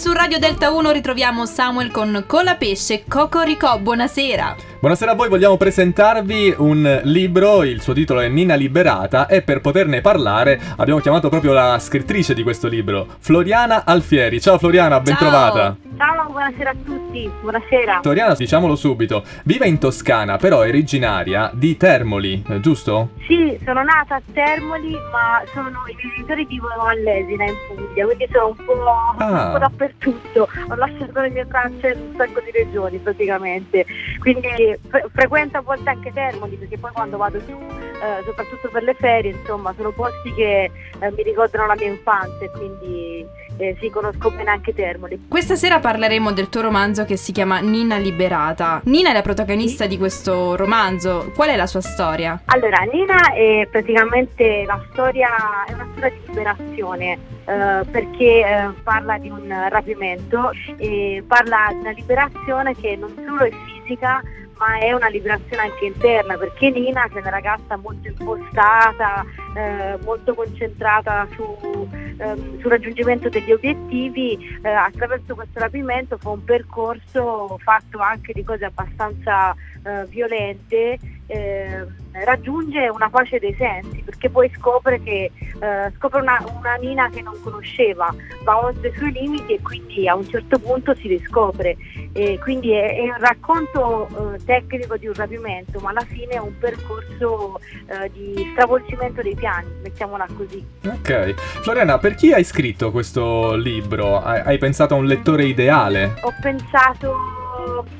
su Radio Delta 1 ritroviamo Samuel con Colapesce Cocoricò. Buonasera. Buonasera a voi, vogliamo presentarvi un libro, il suo titolo è Nina Liberata e per poterne parlare abbiamo chiamato proprio la scrittrice di questo libro, Floriana Alfieri. Ciao Floriana, ben Ciao. trovata. Ciao, buonasera a tutti, buonasera. Floriana, diciamolo subito, vive in Toscana, però è originaria di Termoli, eh, giusto? Sì, sono nata a Termoli, ma sono, i miei genitori vivono a Lesina, in Puglia, quindi sono un po', Ah. un po' dappertutto. Ho lasciato le mie tracce in un sacco di regioni praticamente. Quindi fre- frequento a volte anche Termoli, perché poi quando vado giù, eh, soprattutto per le ferie, insomma, sono posti che eh, mi ricordano la mia infanzia e quindi eh, sì, conosco bene anche Termoli. Questa sera parleremo del tuo romanzo che si chiama Nina Liberata. Nina è la protagonista di questo romanzo. Qual è la sua storia? Allora, Nina è praticamente la storia, è una storia di liberazione eh, perché eh, parla di un rapimento e parla di una liberazione che non solo è fisica ma è una liberazione anche interna perché Nina che è una ragazza molto impostata, eh, molto concentrata su, ehm, sul raggiungimento degli obiettivi, eh, attraverso questo rapimento fa un percorso fatto anche di cose abbastanza eh, violente, eh, raggiunge una pace dei sensi perché poi scopre che eh, scopre una, una Nina che non conosceva, va oltre i suoi limiti e quindi a un certo punto si riscopre. E quindi è, è un racconto eh, tecnico di un rapimento, ma alla fine è un percorso eh, di stravolgimento dei piani, mettiamola così. Ok. Floriana, per chi hai scritto questo libro? Hai, hai pensato a un lettore ideale? Ho pensato,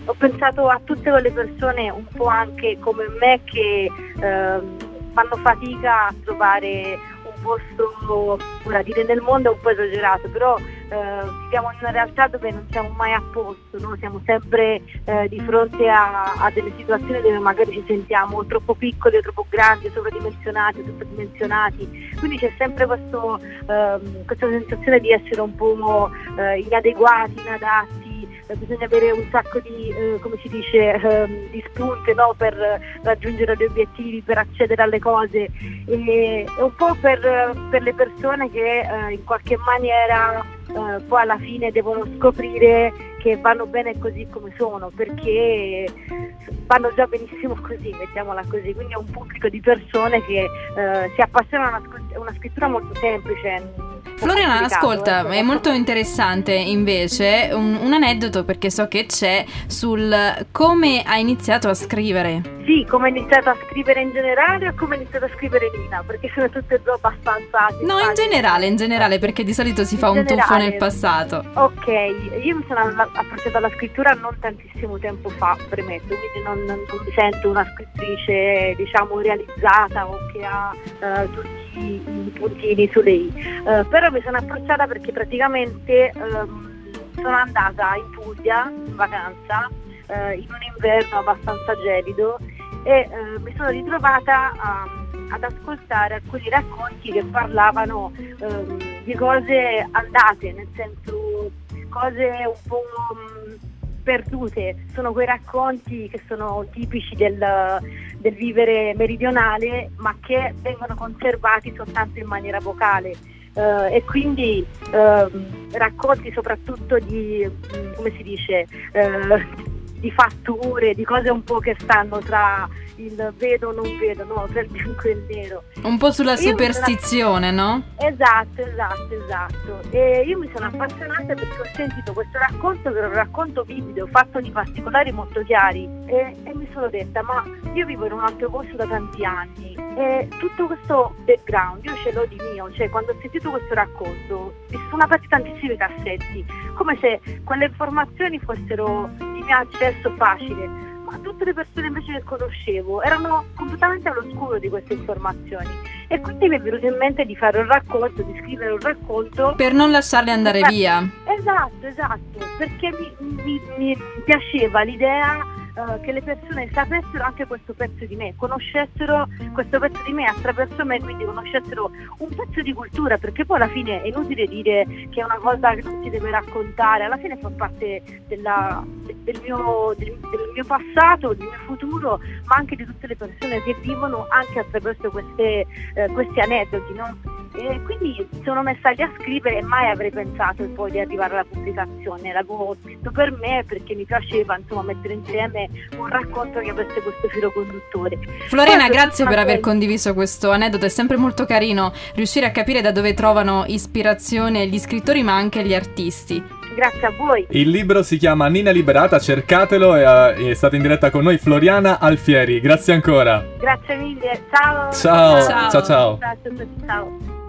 ho pensato a tutte quelle persone un po' anche come me che ehm, fanno fatica a trovare un posto, ora dire nel mondo è un po' esagerato, però eh, viviamo in una realtà dove non siamo mai a posto, no? siamo sempre eh, di fronte a, a delle situazioni dove magari ci sentiamo troppo piccoli o troppo grandi, sovradimensionati sottodimensionati, quindi c'è sempre questo, ehm, questa sensazione di essere un po' eh, inadeguati, inadatti, eh, bisogna avere un sacco di, eh, come si dice, ehm, di spunte no? per raggiungere gli obiettivi, per accedere alle cose e, e un po' per, per le persone che eh, in qualche maniera eh, poi alla fine devono scoprire che vanno bene così come sono perché vanno già benissimo così, mettiamola così, quindi è un pubblico di persone che eh, si appassionano a una scrittura molto semplice. Floriana, ascolta, ecco. è molto interessante invece un, un aneddoto perché so che c'è sul come hai iniziato a scrivere. Sì, come ho iniziato a scrivere in generale o come ho iniziato a scrivere Nina, perché sono tutte e due abbastanza... No, in generale, in generale, perché di solito si In fa un tuffo generale. nel passato. Ok, io mi sono approcciata alla scrittura non tantissimo tempo fa, premetto, quindi non, non mi sento una scrittrice diciamo realizzata o che ha eh, tutti i puntini sulle i. Eh, però mi sono approcciata perché praticamente ehm, sono andata in Puglia in vacanza eh, in un inverno abbastanza gelido e eh, mi sono ritrovata a- ad ascoltare alcuni racconti che parlavano ehm, di cose andate, nel senso cose un po' mh, perdute. Sono quei racconti che sono tipici del, del vivere meridionale, ma che vengono conservati soltanto in maniera vocale. Eh, e quindi ehm, racconti soprattutto di, mh, come si dice, eh, di fatture, di cose un po' che stanno tra il vedo o non vedo, no? tra il bianco e il nero. Un po' sulla Io mi sono- superstizione, no? Esatto, esatto, esatto. E io mi sono appassionata perché ho sentito questo racconto che era un racconto vivido, fatto di particolari molto chiari e, e mi sono detta ma io vivo in un altro posto da tanti anni e tutto questo background io ce l'ho di mio, cioè quando ho sentito questo racconto mi sono aperti tantissimi cassetti, come se quelle informazioni fossero mio accesso facile. Ma tutte le persone invece che conoscevo erano completamente all'oscuro di queste informazioni e quindi mi è venuto in mente di fare un racconto, di scrivere un racconto. Per non lasciarle andare Beh, via. Esatto, esatto, perché mi, mi- mi piaceva l'idea eh, che le persone sapessero anche questo pezzo di me, conoscessero questo pezzo di me attraverso me, quindi conoscessero un pezzo di cultura, perché poi alla fine è inutile dire che è una cosa che non si deve raccontare, alla fine fa parte della- de- del, mio, del- del mio passato, del mio futuro, ma anche di tutte le persone che vivono anche attraverso queste, eh, questi aneddoti, no? E quindi sono messa lì a scrivere e mai avrei pensato poi di arrivare alla pubblicazione. L'avevo scritto per me perché mi piaceva insomma mettere insieme un racconto che avesse questo filo conduttore. Floriana, Poi, grazie per aver condiviso questo aneddoto, è sempre molto carino riuscire a capire da dove trovano ispirazione gli scrittori ma anche gli artisti. Grazie a voi. Il libro si chiama Nina Liberata, cercatelo e eh, è stata in diretta con noi Floriana Alfieri. Grazie ancora. Grazie mille. Ciao. Ciao, Ciao. ciao ciao. Ciao, ciao, ciao.